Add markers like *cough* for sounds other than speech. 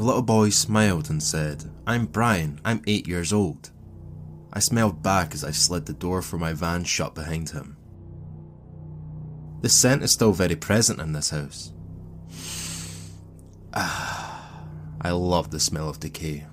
The little boy smiled and said, I'm Brian, I'm eight years old. I smiled back as I slid the door for my van shut behind him. The scent is still very present in this house. *sighs* Ah, I love the smell of decay.